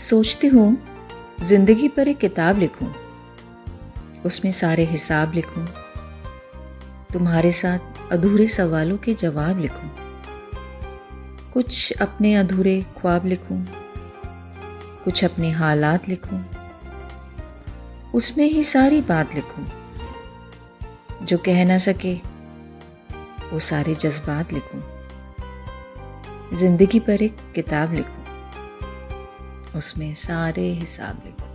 सोचती हूँ ज़िंदगी पर एक किताब लिखूं, उसमें सारे हिसाब लिखूं, तुम्हारे साथ अधूरे सवालों के जवाब लिखूं, कुछ अपने अधूरे ख्वाब लिखूं, कुछ अपने हालात लिखूं, उसमें ही सारी बात लिखूं, जो कह ना सके वो सारे जज्बात लिखूं, ज़िंदगी पर एक किताब लिखूं, उसमें सारे हिसाब लिखूं।